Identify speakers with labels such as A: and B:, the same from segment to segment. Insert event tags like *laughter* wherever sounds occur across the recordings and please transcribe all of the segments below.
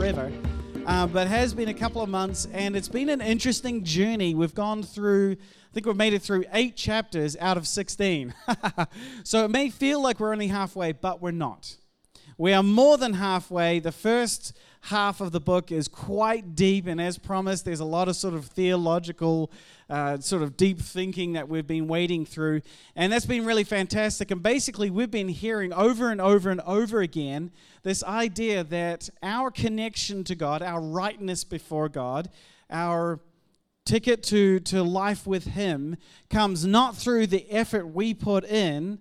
A: forever. Uh, but has been a couple of months, and it's been an interesting journey. We've gone through, I think we've made it through eight chapters out of 16. *laughs* so it may feel like we're only halfway, but we're not. We are more than halfway. The first half of the book is quite deep, and as promised, there's a lot of sort of theological, uh, sort of deep thinking that we've been wading through, and that's been really fantastic. And basically, we've been hearing over and over and over again this idea that our connection to God, our rightness before God, our ticket to, to life with Him comes not through the effort we put in,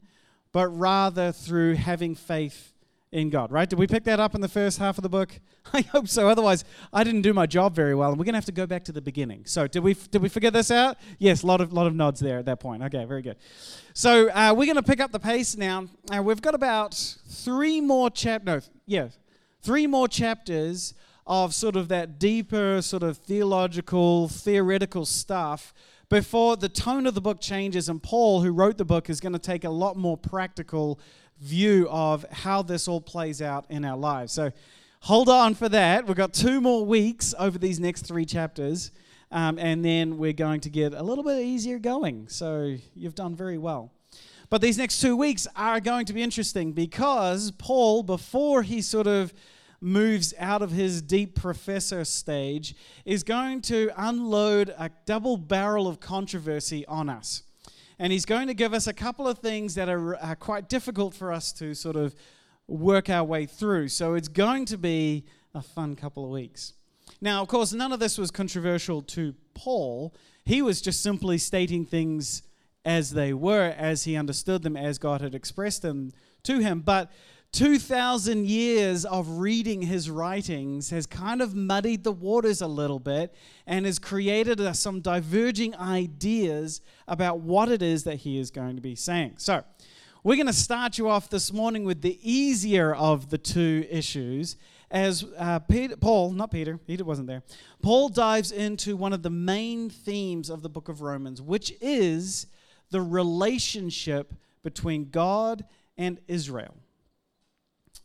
A: but rather through having faith in God, right? Did we pick that up in the first half of the book? *laughs* I hope so. Otherwise, I didn't do my job very well, and we're going to have to go back to the beginning. So, did we did we figure this out? Yes, a lot of lot of nods there at that point. Okay, very good. So, uh, we're going to pick up the pace now. Uh, we've got about three more chap. No, yeah, three more chapters of sort of that deeper, sort of theological, theoretical stuff before the tone of the book changes and Paul, who wrote the book, is going to take a lot more practical view of how this all plays out in our lives. So hold on for that. We've got two more weeks over these next three chapters, um, and then we're going to get a little bit easier going. So you've done very well. But these next two weeks are going to be interesting because Paul, before he sort of moves out of his deep professor stage, is going to unload a double barrel of controversy on us and he's going to give us a couple of things that are, are quite difficult for us to sort of work our way through. So it's going to be a fun couple of weeks. Now, of course, none of this was controversial to Paul. He was just simply stating things as they were, as he understood them, as God had expressed them to him. But 2,000 years of reading his writings has kind of muddied the waters a little bit and has created uh, some diverging ideas about what it is that he is going to be saying. So, we're going to start you off this morning with the easier of the two issues as uh, Peter, Paul, not Peter, Peter wasn't there. Paul dives into one of the main themes of the book of Romans, which is the relationship between God and Israel.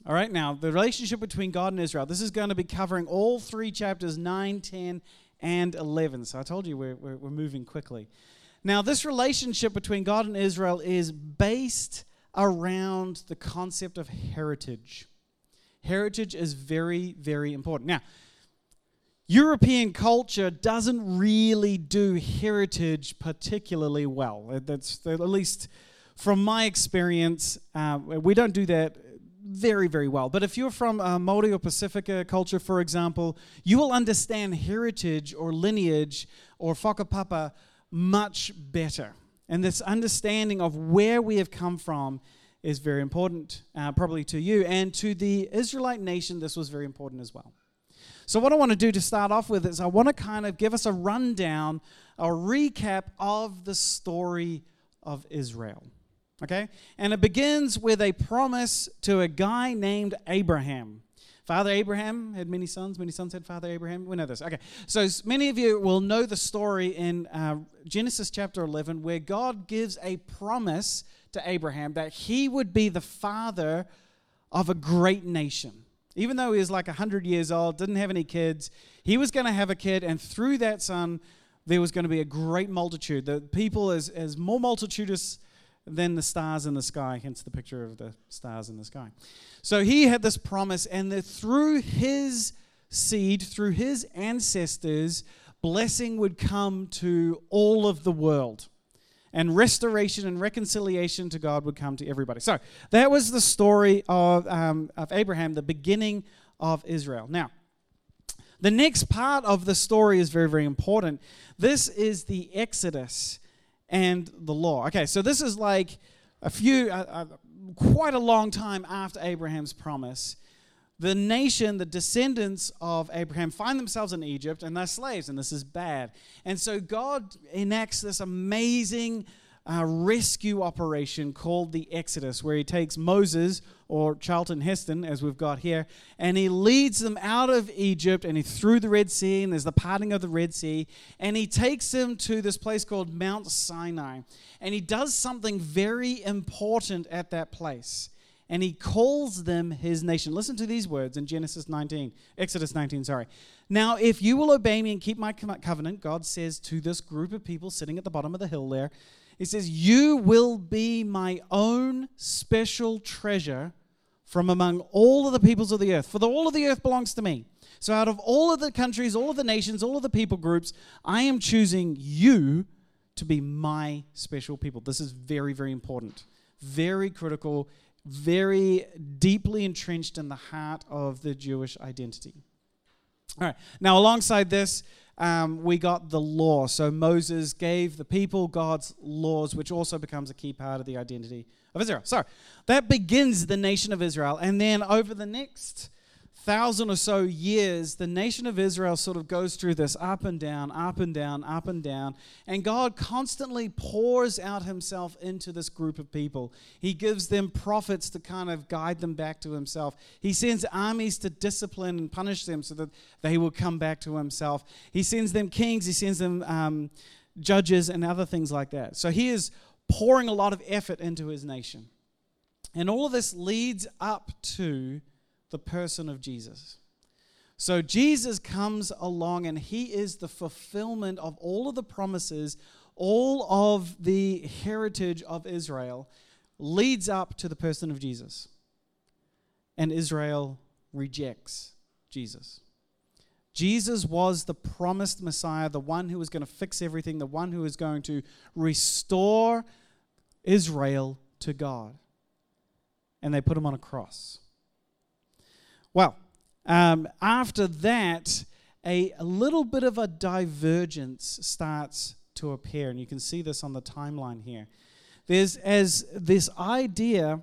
A: All right, now, the relationship between God and Israel. This is going to be covering all three chapters 9, 10, and 11. So I told you we're, we're, we're moving quickly. Now, this relationship between God and Israel is based around the concept of heritage. Heritage is very, very important. Now, European culture doesn't really do heritage particularly well. That's at least from my experience. Uh, we don't do that very, very well. But if you're from uh, Maori or Pasifika culture, for example, you will understand heritage or lineage or whakapapa much better. And this understanding of where we have come from is very important, uh, probably to you. And to the Israelite nation, this was very important as well. So, what I want to do to start off with is I want to kind of give us a rundown, a recap of the story of Israel. Okay? And it begins with a promise to a guy named Abraham. Father Abraham had many sons. Many sons had Father Abraham. We know this. Okay. So many of you will know the story in uh, Genesis chapter 11 where God gives a promise to Abraham that he would be the father of a great nation. Even though he was like 100 years old, didn't have any kids, he was going to have a kid, and through that son, there was going to be a great multitude. The people, as, as more multitudinous than the stars in the sky, hence the picture of the stars in the sky. So he had this promise, and that through his seed, through his ancestors, blessing would come to all of the world. And restoration and reconciliation to God would come to everybody. So that was the story of, um, of Abraham, the beginning of Israel. Now, the next part of the story is very, very important. This is the Exodus and the law. Okay, so this is like a few, uh, uh, quite a long time after Abraham's promise. The nation, the descendants of Abraham, find themselves in Egypt and they're slaves, and this is bad. And so God enacts this amazing uh, rescue operation called the Exodus, where he takes Moses, or Charlton Heston, as we've got here, and he leads them out of Egypt and he through the Red Sea, and there's the parting of the Red Sea, and he takes them to this place called Mount Sinai. And he does something very important at that place. and he calls them his nation. Listen to these words in Genesis 19, Exodus 19, sorry. Now, if you will obey me and keep my covenant, God says to this group of people sitting at the bottom of the hill there, He says, You will be my own special treasure from among all of the peoples of the earth, for the, all of the earth belongs to me. So, out of all of the countries, all of the nations, all of the people groups, I am choosing you to be my special people. This is very, very important, very critical, very deeply entrenched in the heart of the Jewish identity. All right, now alongside this, um, we got the law. So Moses gave the people God's laws, which also becomes a key part of the identity of Israel. So that begins the nation of Israel. And then over the next thousand or so years, the nation of Israel sort of goes through this up and down, up and down, up and down. And God constantly pours out himself into this group of people. He gives them prophets to kind of guide them back to himself. He sends armies to discipline and punish them so that they will come back to himself. He sends them kings, he sends them um, judges, and other things like that. So he is pouring a lot of effort into his nation. And all of this leads up to the person of Jesus. So Jesus comes along and he is the fulfillment of all of the promises, all of the heritage of Israel leads up to the person of Jesus. And Israel rejects Jesus. Jesus was the promised Messiah, the one who was going to fix everything, the one who was going to restore Israel to God. And they put him on a cross. Well, um, after that, a, a little bit of a divergence starts to appear, and you can see this on the timeline here. There's as this idea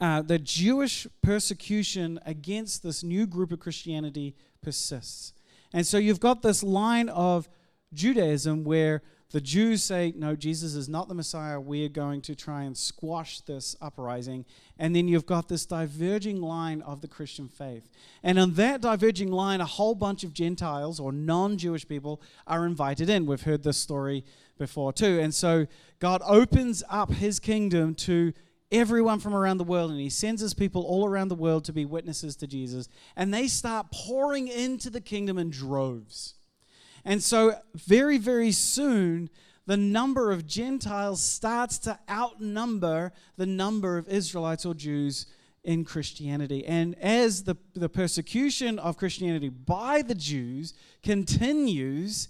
A: uh, that Jewish persecution against this new group of Christianity persists. And so you've got this line of Judaism where the Jews say, no, Jesus is not the Messiah. We are going to try and squash this uprising. And then you've got this diverging line of the Christian faith. And on that diverging line, a whole bunch of Gentiles or non Jewish people are invited in. We've heard this story before too. And so God opens up his kingdom to everyone from around the world and he sends his people all around the world to be witnesses to Jesus. And they start pouring into the kingdom in droves. And so, very, very soon, the number of Gentiles starts to outnumber the number of Israelites or Jews in Christianity. And as the, the persecution of Christianity by the Jews continues,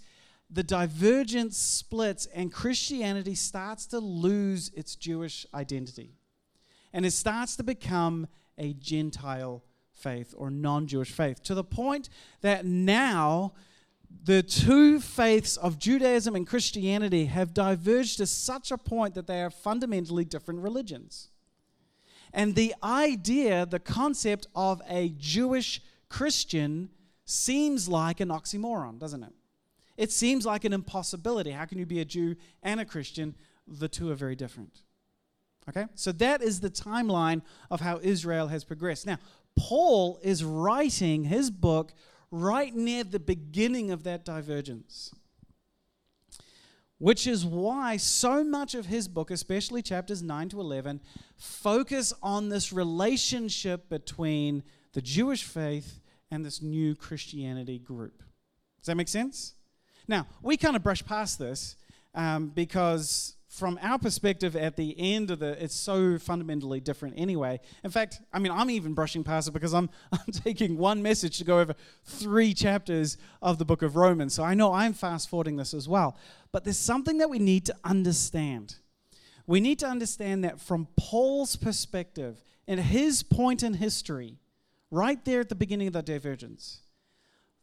A: the divergence splits, and Christianity starts to lose its Jewish identity. And it starts to become a Gentile faith or non Jewish faith to the point that now the two faiths of Judaism and Christianity have diverged to such a point that they are fundamentally different religions. And the idea, the concept of a Jewish Christian seems like an oxymoron, doesn't it? It seems like an impossibility. How can you be a Jew and a Christian? The two are very different. Okay? So that is the timeline of how Israel has progressed. Now, Paul is writing his book right near the beginning of that divergence. Which is why so much of his book, especially chapters 9 to 11, focus on this relationship between the Jewish faith and this new Christianity group. Does that make sense? Now, we kind of brush past this um, because from our perspective at the end of the it's so fundamentally different anyway. In fact i mean i'm even brushing past it because i'm *laughs* i'm taking one message to go over three chapters of the book of romans. So i know i'm fast forwarding this as well. But there's something that we need to understand. We need to understand that from paul's perspective and his point in history right there at the beginning of the divergence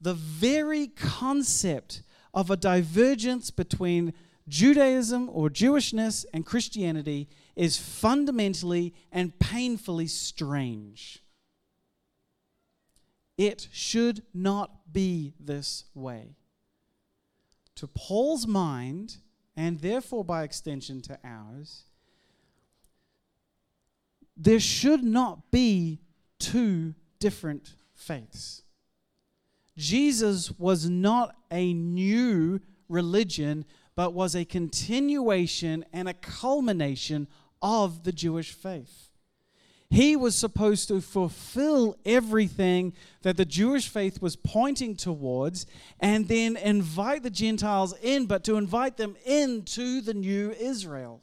A: the very concept of a divergence between Judaism or Jewishness and Christianity is fundamentally and painfully strange. It should not be this way. To Paul's mind, and therefore by extension to ours, there should not be two different faiths. Jesus was not a new religion but was a continuation and a culmination of the Jewish faith. He was supposed to fulfill everything that the Jewish faith was pointing towards and then invite the Gentiles in, but to invite them into the new Israel.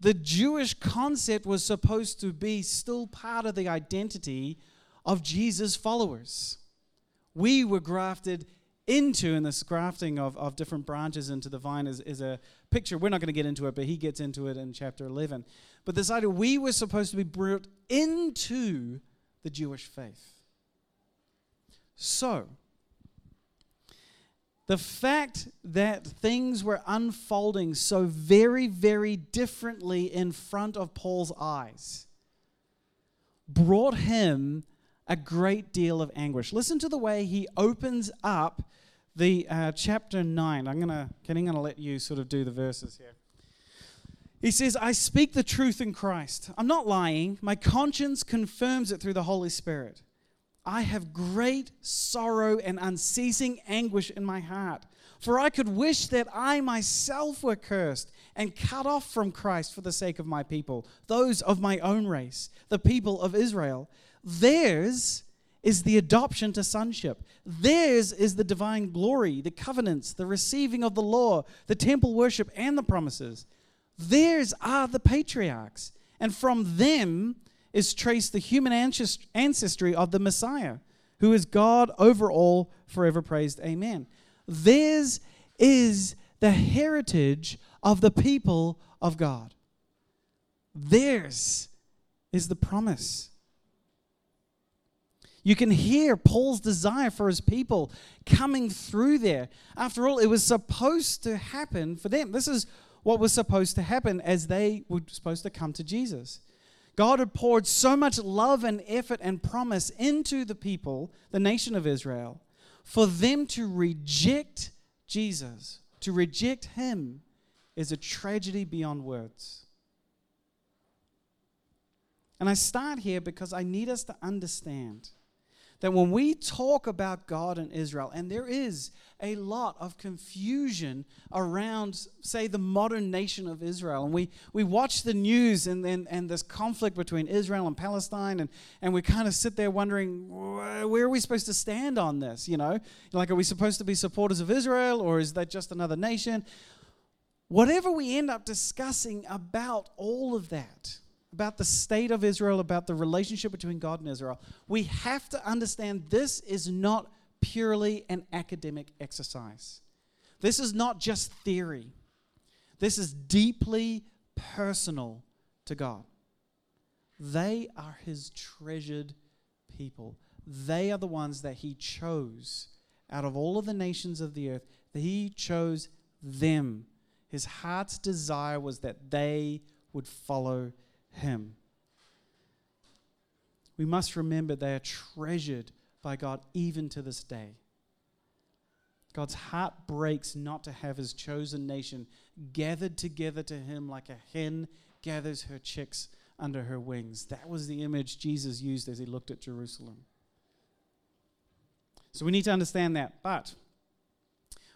A: The Jewish concept was supposed to be still part of the identity of Jesus' followers. We were grafted into, and this grafting of, of different branches into the vine is, is a picture. We're not going to get into it, but he gets into it in chapter 11. But this idea, we were supposed to be brought into the Jewish faith. So, the fact that things were unfolding so very, very differently in front of Paul's eyes brought him a great deal of anguish. Listen to the way he opens up the uh, chapter 9. I'm gonna, I'm gonna let you sort of do the verses here. He says, I speak the truth in Christ. I'm not lying. My conscience confirms it through the Holy Spirit. I have great sorrow and unceasing anguish in my heart. For I could wish that I myself were cursed and cut off from Christ for the sake of my people, those of my own race, the people of Israel. Theirs is the adoption to sonship. Theirs is the divine glory, the covenants, the receiving of the law, the temple worship, and the promises. Theirs are the patriarchs, and from them is traced the human ancestry of the Messiah, who is God over all, forever praised. Amen. Theirs is the heritage of the people of God. Theirs is the promise. You can hear Paul's desire for his people coming through there. After all, it was supposed to happen for them. This is what was supposed to happen as they were supposed to come to Jesus. God had poured so much love and effort and promise into the people, the nation of Israel, for them to reject Jesus, to reject Him, is a tragedy beyond words. And I start here because I need us to understand that when we talk about God and Israel, and there is a lot of confusion around, say, the modern nation of Israel, and we, we watch the news and, and, and this conflict between Israel and Palestine, and, and we kind of sit there wondering, where are we supposed to stand on this? You know, like, are we supposed to be supporters of Israel, or is that just another nation? Whatever we end up discussing about all of that, about the state of Israel, about the relationship between God and Israel, we have to understand this is not purely an academic exercise. This is not just theory. This is deeply personal to God. They are His treasured people. They are the ones that He chose out of all of the nations of the earth. He chose them. His heart's desire was that they would follow him. We must remember they are treasured by God even to this day. God's heart breaks not to have his chosen nation gathered together to him like a hen gathers her chicks under her wings. That was the image Jesus used as he looked at Jerusalem. So we need to understand that. But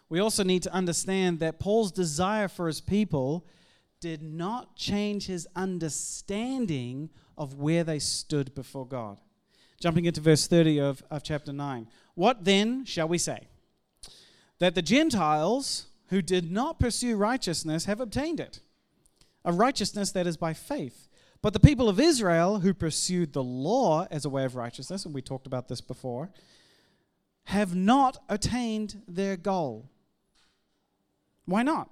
A: we also need to understand that Paul's desire for his people did not change his understanding of where they stood before God. Jumping into verse 30 of, of chapter 9. What then shall we say? That the Gentiles who did not pursue righteousness have obtained it, a righteousness that is by faith. But the people of Israel who pursued the law as a way of righteousness, and we talked about this before, have not attained their goal. Why not?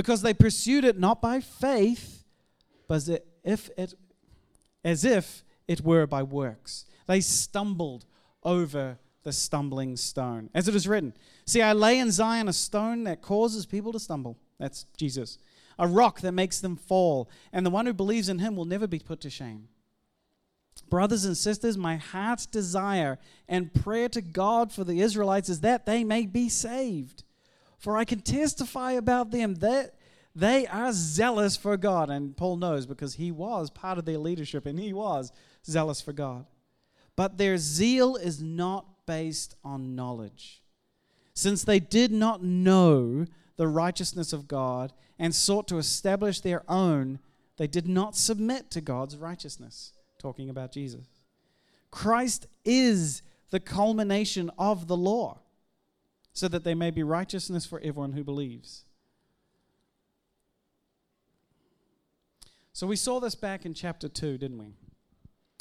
A: Because they pursued it not by faith, but as if it, as if it were by works. They stumbled over the stumbling stone. As it is written, See, I lay in Zion a stone that causes people to stumble. That's Jesus. A rock that makes them fall. And the one who believes in him will never be put to shame. Brothers and sisters, my heart's desire and prayer to God for the Israelites is that they may be saved. For I can testify about them that they are zealous for God. And Paul knows because he was part of their leadership and he was zealous for God. But their zeal is not based on knowledge. Since they did not know the righteousness of God and sought to establish their own, They did not submit to God's righteousness, talking about Jesus. Christ is the culmination of the law, so that there may be righteousness for everyone who believes. So we saw this back in chapter 2, didn't we?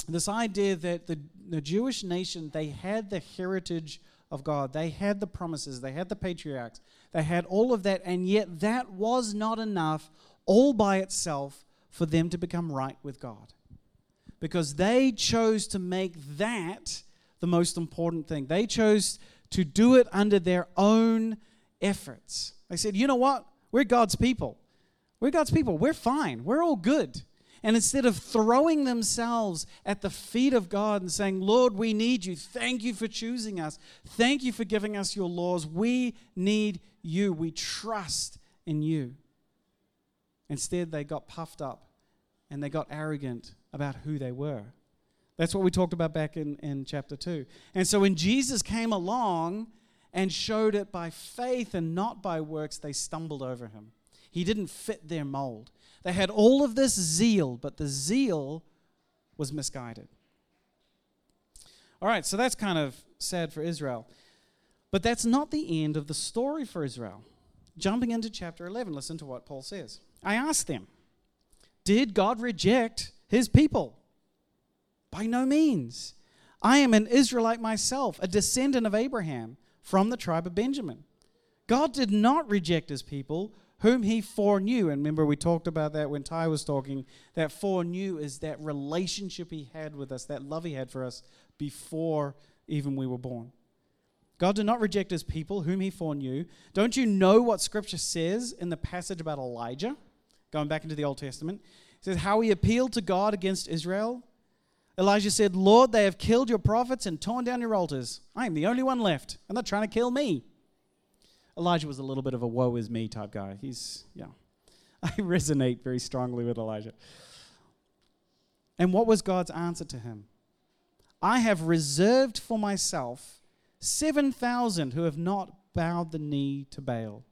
A: This idea that the, the Jewish nation, they had the heritage of God. They had the promises, they had the patriarchs, they had all of that, and yet that was not enough all by itself for them to become right with God. Because they chose to make that the most important thing. They chose to do it under their own efforts. They said, you know what? We're God's people. We're God's people. We're fine. We're all good. And instead of throwing themselves at the feet of God and saying, Lord, we need you. Thank you for choosing us. Thank you for giving us your laws. We need you. We trust in you. Instead, they got puffed up and they got arrogant about who they were. That's what we talked about back in, in chapter 2. And so when Jesus came along and showed it by faith and not by works, they stumbled over him. He didn't fit their mold. They had all of this zeal, but the zeal was misguided. All right, so that's kind of sad for Israel. But that's not the end of the story for Israel. Jumping into chapter 11, listen to what Paul says. I asked them, Did God reject his people? By no means. I am an Israelite myself, a descendant of Abraham from the tribe of Benjamin. God did not reject his people whom he foreknew. And remember, we talked about that when Ty was talking. That foreknew is that relationship he had with us, that love he had for us before even we were born. God did not reject his people, whom he foreknew. Don't you know what scripture says in the passage about Elijah? Going back into the Old Testament. It says, How he appealed to God against Israel. Elijah said, Lord, they have killed your prophets and torn down your altars. I am the only one left, and they're trying to kill me. Elijah was a little bit of a woe is me type guy. He's, yeah. *laughs* I resonate very strongly with Elijah. And what was God's answer to him? I have reserved for myself 7,000 who have not bowed the knee to Baal.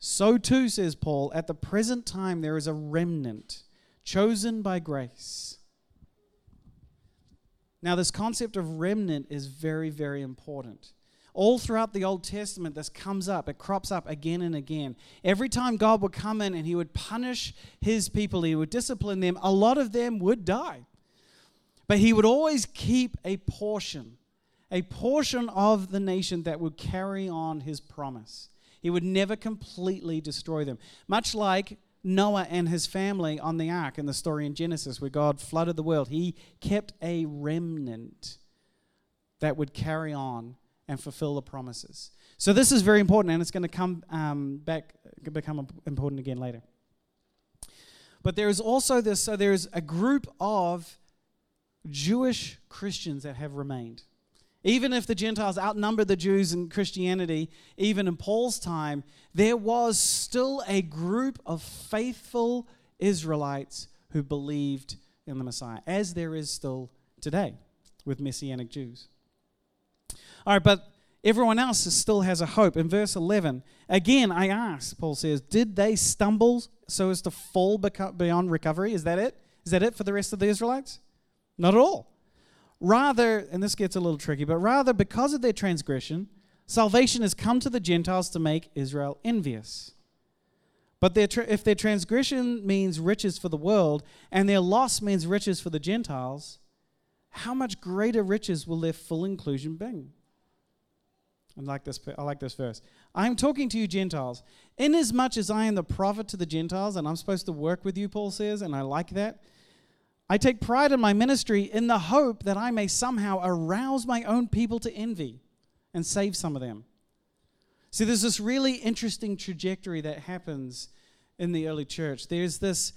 A: So too, says Paul, at the present time there is a remnant chosen by grace. Now, this concept of remnant is very, very important. All throughout the Old Testament, this comes up, it crops up again and again. Every time God would come in and he would punish his people, he would discipline them, a lot of them would die. But he would always keep a portion, a portion of the nation that would carry on his promise. He would never completely destroy them. Much like Noah and his family on the ark in the story in Genesis, where God flooded the world, he kept a remnant that would carry on and fulfill the promises. So this is very important, and it's going to come um, back, become important again later. But there is also this. So there is a group of Jewish Christians that have remained. Even if the Gentiles outnumbered the Jews in Christianity, even in Paul's time, there was still a group of faithful Israelites who believed in the Messiah, as there is still today with Messianic Jews. All right, but everyone else still has a hope. In verse 11, again, I ask, Paul says, did they stumble so as to fall beyond recovery? Is that it? Is that it for the rest of the Israelites? Not at all. Rather, and this gets a little tricky, but rather because of their transgression, salvation has come to the Gentiles to make Israel envious. But their tra- if their transgression means riches for the world and their loss means riches for the Gentiles, how much greater riches will their full inclusion bring? I like this, I like this verse. I am talking to you, Gentiles. Inasmuch as I am the prophet to the Gentiles, and I'm supposed to work with you, Paul says, and I like that. I take pride in my ministry in the hope that I may somehow arouse my own people to envy and save some of them. See, there's this really interesting trajectory that happens in the early church. There's this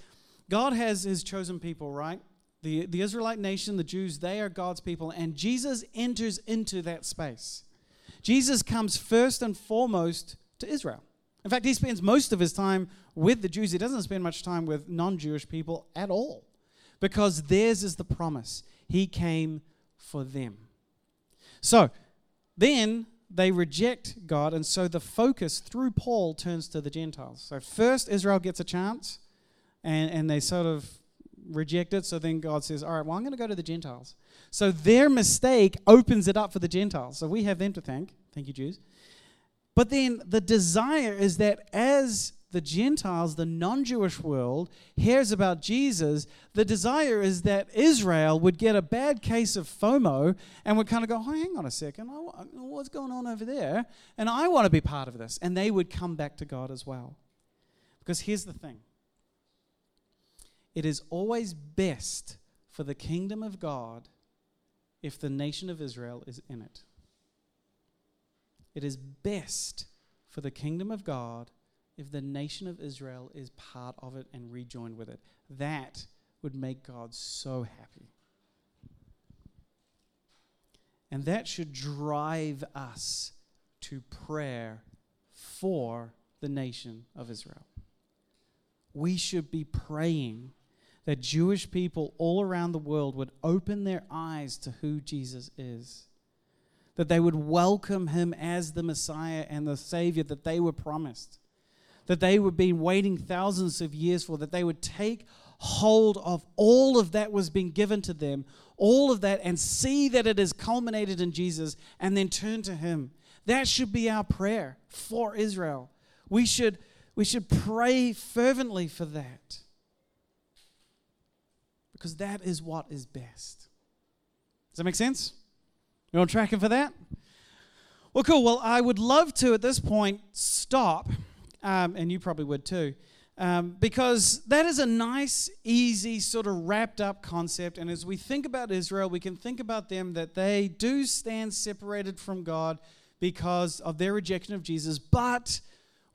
A: God has his chosen people, right? The, the Israelite nation, the Jews, they are God's people, and Jesus enters into that space. Jesus comes first and foremost to Israel. In fact, he spends most of his time with the Jews. He doesn't spend much time with non Jewish people at all because theirs is the promise. He came for them. So then they reject God, and so the focus through Paul turns to the Gentiles. So first, Israel gets a chance, and, and they sort of reject it. So then God says, All right, well, I'm going to go to the Gentiles. So their mistake opens it up for the Gentiles. So we have them to thank. Thank you, Jews. But then the desire is that as the Gentiles, the non Jewish world, hears about Jesus, the desire is that Israel would get a bad case of FOMO and would kind of go, oh, hang on a second, what's going on over there? And I want to be part of this. And they would come back to God as well. Because here's the thing it is always best for the kingdom of God if the nation of Israel is in it. It is best for the kingdom of God if the nation of Israel is part of it and rejoined with it. That would make God so happy. And that should drive us to prayer for the nation of Israel. We should be praying that Jewish people all around the world would open their eyes to who Jesus is. That they would welcome him as the Messiah and the Savior that they were promised. That they would be waiting thousands of years for. That they would take hold of all of that was being given to them, all of that, and see that it is culminated in Jesus, and then turn to him. That should be our prayer for Israel. We should, we should pray fervently for that because that is what is best. Does that make sense? You on tracking for that? Well, cool. Well, I would love to at this point stop, um, and you probably would too, um, because that is a nice, easy, sort of wrapped up concept. And as we think about Israel, we can think about them that they do stand separated from God because of their rejection of Jesus, but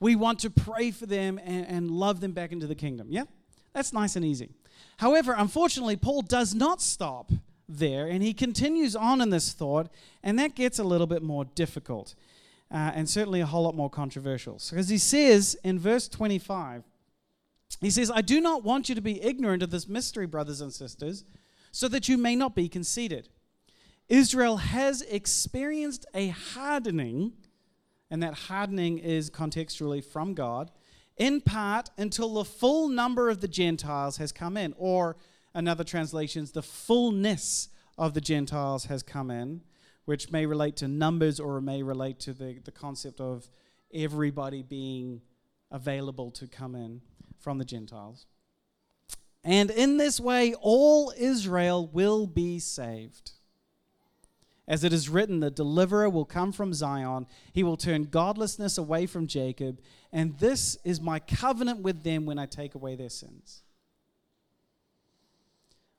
A: we want to pray for them and, and love them back into the kingdom. Yeah? That's nice and easy. However, unfortunately, Paul does not stop there and he continues on in this thought, and that gets a little bit more difficult uh, and certainly a whole lot more controversial. Because he says in verse 25, he says, I do not want you to be ignorant of this mystery, brothers and sisters, so that you may not be conceited. Israel has experienced a hardening, and that hardening is contextually from God in part until the full number of the Gentiles has come in, or another translations, the fullness of the Gentiles has come in, which may relate to numbers or may relate to the, the concept of everybody being available to come in from the Gentiles. And in this way, all Israel will be saved. As it is written, the deliverer will come from Zion. He will turn godlessness away from Jacob. And this is my covenant with them when I take away their sins.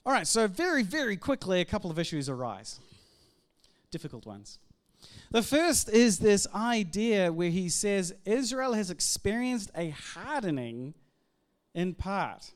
A: All right, so very, very quickly, a couple of issues arise. Difficult ones. The first is this idea where he says Israel has experienced a hardening in part.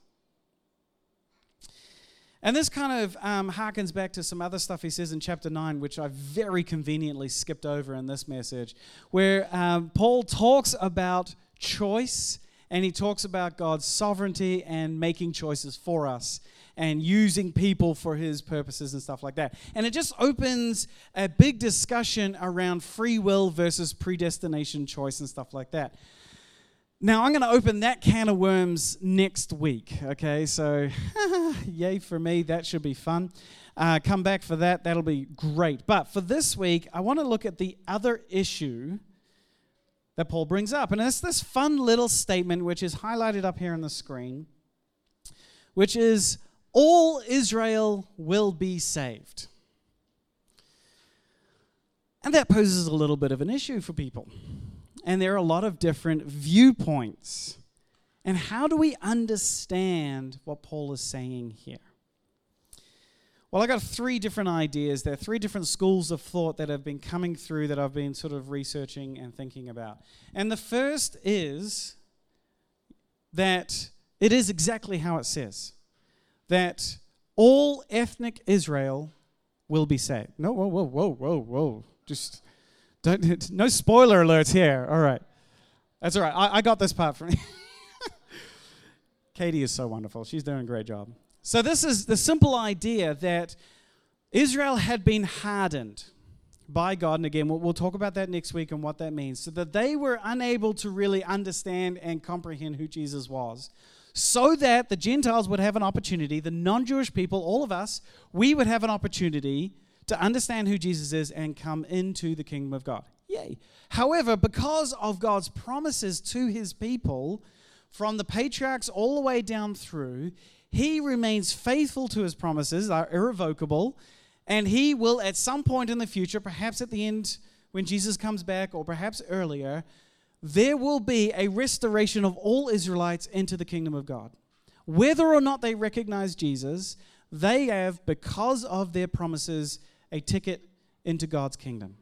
A: And this kind of um, harkens back to some other stuff he says in chapter 9, which I very conveniently skipped over in this message, where um, Paul talks about choice and he talks about God's sovereignty and making choices for us and using people for his purposes and stuff like that. And it just opens a big discussion around free will versus predestination choice and stuff like that. Now, I'm going to open that can of worms next week, okay? So, *laughs* yay for me, that should be fun. Uh, come back for that, that'll be great. But for this week, I want to look at the other issue that Paul brings up. And it's this fun little statement which is highlighted up here on the screen, which is all Israel will be saved. And that poses a little bit of an issue for people and there are a lot of different viewpoints. And how do we understand what Paul is saying here? Well, I got three different ideas. There are three different schools of thought that have been coming through that I've been sort of researching and thinking about. And the first is that it is exactly how it says that all ethnic Israel will be saved. No, whoa, whoa, whoa, whoa, whoa. Just don't, *laughs* no spoiler alerts here. All right. That's all right. I, I got this part from *laughs* Katie is so wonderful. She's doing a great job. So, this is the simple idea that Israel had been hardened by God. And again, we'll, we'll, talk about that next week and what that means. So that they were unable to really understand and comprehend who Jesus was. So that the Gentiles would have an opportunity, the non Jewish people, all of us, we would have an opportunity to understand who Jesus is and come into the kingdom of God. Yay. However, because of God's promises to his people, from the patriarchs all the way down through, he remains faithful to his promises, are irrevocable, and he will at some point in the future, perhaps at the end when Jesus comes back, or perhaps earlier, there will be a restoration of all Israelites into the kingdom of God. Whether or not they recognize Jesus, they have, because of their promises, a ticket into God's kingdom.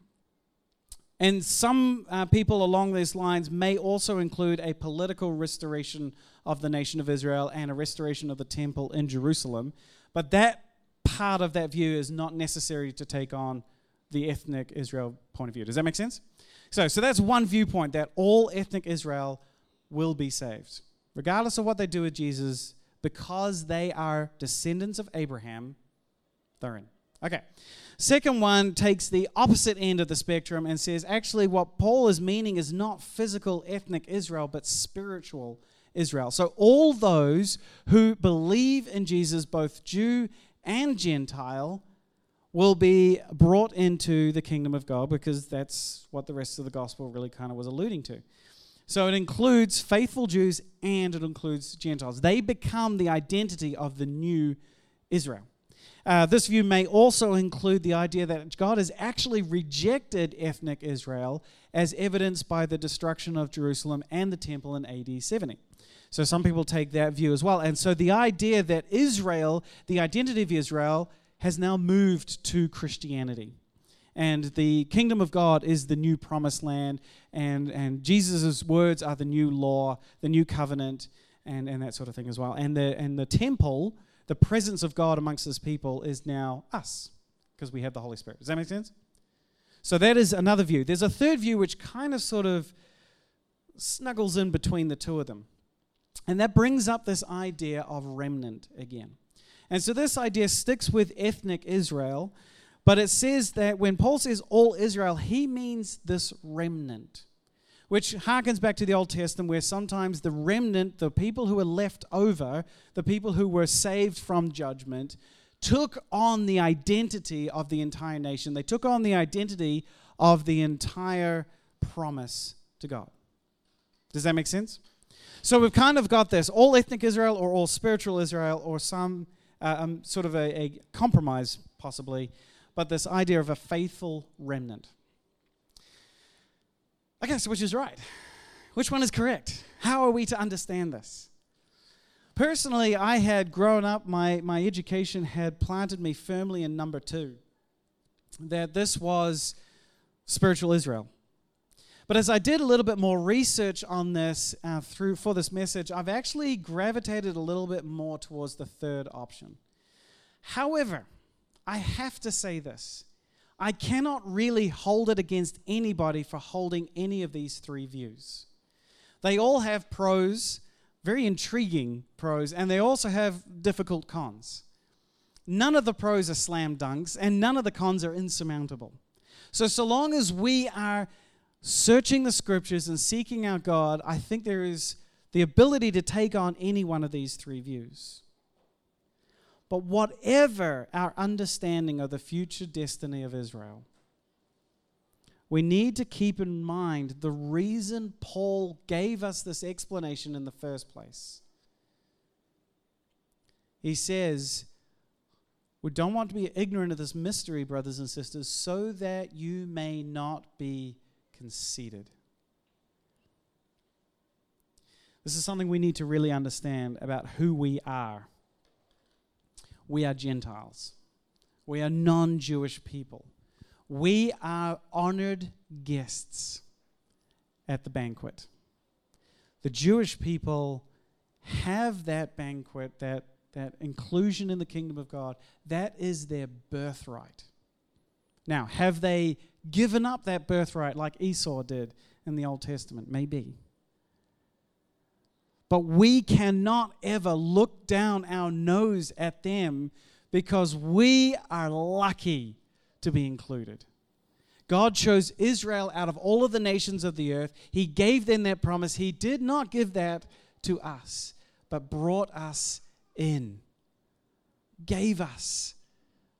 A: And some uh, people along these lines may also include a political restoration of the nation of Israel and a restoration of the temple in Jerusalem. But that part of that view is not necessary to take on the ethnic Israel point of view. Does that make sense? So, so that's one viewpoint that all ethnic Israel will be saved, regardless of what they do with Jesus, because they are descendants of Abraham, they're in. Okay. Second one takes the opposite end of the spectrum and says actually what Paul is meaning is not physical ethnic Israel, but spiritual Israel. So all those who believe in Jesus, both Jew and Gentile, will be brought into the kingdom of God because that's what the rest of the gospel really kind of was alluding to. So it includes faithful Jews and it includes Gentiles. They become the identity of the new Israel. Uh, this view may also include the idea that God has actually rejected ethnic Israel, as evidenced by the destruction of Jerusalem and the temple in AD 70. So some people take that view as well. And so the idea that Israel, the identity of Israel, has now moved to Christianity. And the kingdom of God is the new promised land, and, and Jesus' words are the new law, the new covenant, and, and that sort of thing as well. And the, and the temple, the presence of God amongst his people, is now us, because we have the Holy Spirit. Does that make sense? So that is another view. There's a third view which kind of sort of snuggles in between the two of them. And that brings up this idea of remnant again. And so this idea sticks with ethnic Israel, but it says that when Paul says all Israel, he means this remnant, which harkens back to the Old Testament, where sometimes the remnant, the people who were left over, the people who were saved from judgment, took on the identity of the entire nation. They took on the identity of the entire promise to God. Does that make sense? So we've kind of got this all ethnic Israel or all spiritual Israel or some uh, um, sort of a, a compromise, possibly, but this idea of a faithful remnant. Okay, so which is right? Which one is correct? How are we to understand this? Personally, I had grown up, my, my education had planted me firmly in number two that this was spiritual Israel. But as I did a little bit more research on this uh, through for this message, I've actually gravitated a little bit more towards the third option. However, I have to say this. I cannot really hold it against anybody for holding any of these three views. They all have pros, very intriguing pros, and they also have difficult cons. None of the pros are slam dunks, and none of the cons are insurmountable. So, so long as we are searching the scriptures and seeking out God, I think there is the ability to take on any one of these three views. But whatever our understanding of the future destiny of Israel, we need to keep in mind the reason Paul gave us this explanation in the first place. He says, We don't want to be ignorant of this mystery, brothers and sisters, so that you may not be conceited. This is something we need to really understand about who we are. We are Gentiles, we are non Jewish people. We are honored guests at the banquet. The Jewish people have that banquet, that, that inclusion in the kingdom of God. That is their birthright. Now, have they given up that birthright like Esau did in the Old Testament? Maybe. But we cannot ever look down our nose at them because we are lucky to be included. God chose Israel out of all of the nations of the earth. He gave them that promise. He did not give that to us. but brought us in, gave us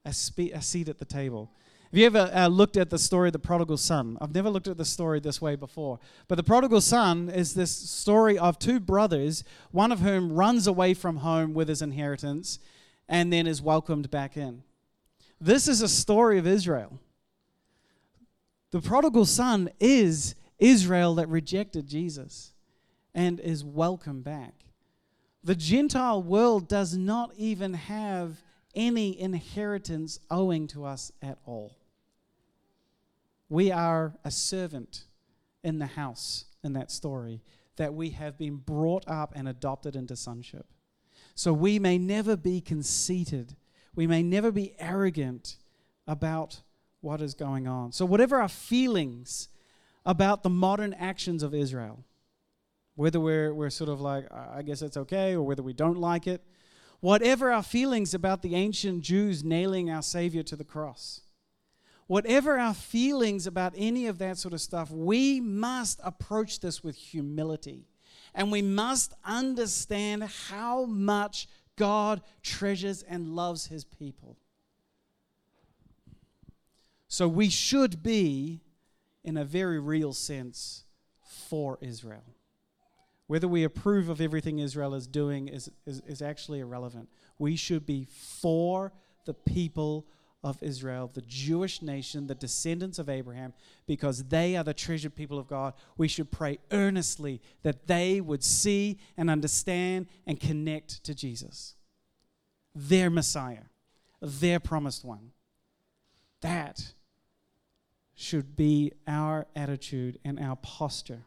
A: a, spe- a seat at the table. Have you ever uh, looked at the story of the prodigal son? I've never looked at the story this way before. But the prodigal son is this story of two brothers, one of whom runs away from home with his inheritance and then is welcomed back in. This is a story of Israel. The prodigal son is Israel that rejected Jesus and is welcomed back. The Gentile world does not even have any inheritance owing to us at all. We are a servant in the house in that story that we have been brought up and adopted into sonship. So we may never be conceited, we may never be arrogant about what is going on. So, whatever our feelings about the modern actions of Israel, whether we're, we're sort of like, I guess it's okay, or whether we don't like it, whatever our feelings about the ancient Jews nailing our Savior to the cross, whatever our feelings about any of that sort of stuff, we must approach this with humility. And we must understand how much God treasures and loves his people. So we should be, in a very real sense, for Israel. Whether we approve of everything Israel is doing is, is, is actually irrelevant. We should be for the people of Israel, the Jewish nation, the descendants of Abraham, because they are the treasured people of God. We should pray earnestly that they would see and understand and connect to Jesus, their Messiah, their promised one. That should be our attitude and our posture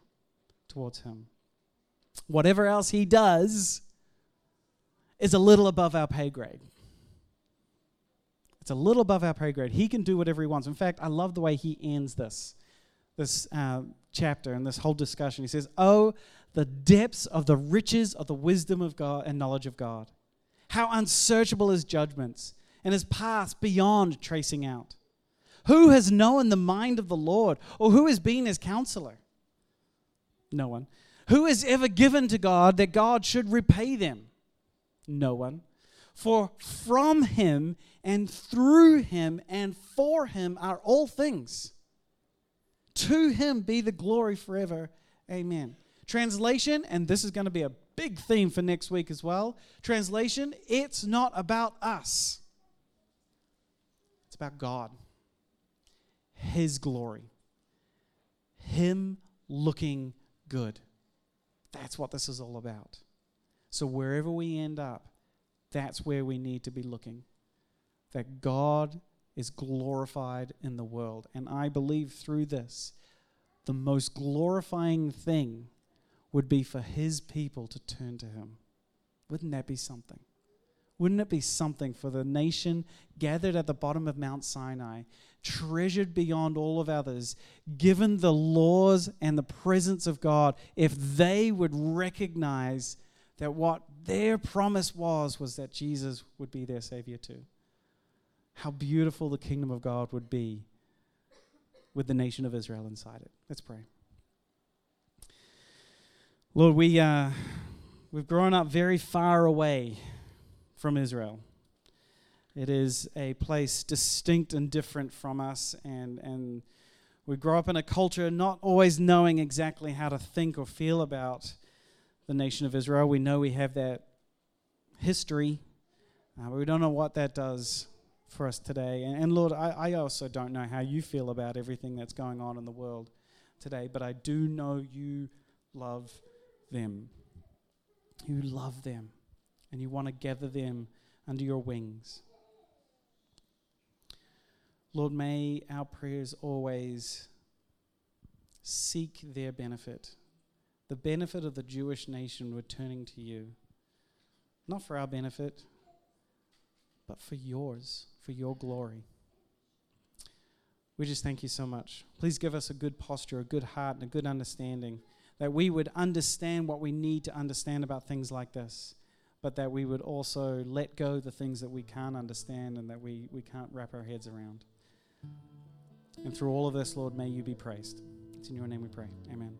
A: towards Him. Whatever else He does is a little above our pay grade. It's a little above our pay grade. He can do whatever he wants. In fact, I love the way he ends this, this uh, chapter and this whole discussion. He says, Oh, the depths of the riches of the wisdom of God and knowledge of God. How unsearchable his judgments and his paths beyond tracing out. Who has known the mind of the Lord, or who has been his counselor? No one. Who has ever given to God that God should repay them? No one. For from him and through him and for him are all things. To him be the glory forever. Amen. Translation, and this is going to be a big theme for next week as well. Translation, it's not about us, it's about God, His glory, Him looking good. That's what this is all about. So, wherever we end up, that's where we need to be looking. That God is glorified in the world. And I believe through this, the most glorifying thing would be for his people to turn to him. Wouldn't that be something? Wouldn't it be something for the nation gathered at the bottom of Mount Sinai, treasured beyond all of others, given the laws and the presence of God, if they would recognize that what their promise was was that Jesus would be their Savior too. How beautiful the kingdom of God would be with the nation of Israel inside it. Let's pray. Lord, we, uh, we've grown up very far away from Israel. It is a place distinct and different from us, and, and we grow up in a culture not always knowing exactly how to think or feel about the nation of Israel. We know we have that history, uh, but we don't know what that does for us today. And, and Lord, I, I also don't know how you feel about everything that's going on in the world today, but I do know you love them. You love them, and you want to gather them under your wings. Lord, may our prayers always seek their benefit the benefit of the Jewish nation returning to you. Not for our benefit, but for yours, for your glory. We just thank you so much. Please give us a good posture, a good heart, and a good understanding that we would understand what we need to understand about things like this, but that we would also let go the things that we can't understand and that we, we can't wrap our heads around. And through all of this, Lord, may you be praised. It's in your name we pray. Amen.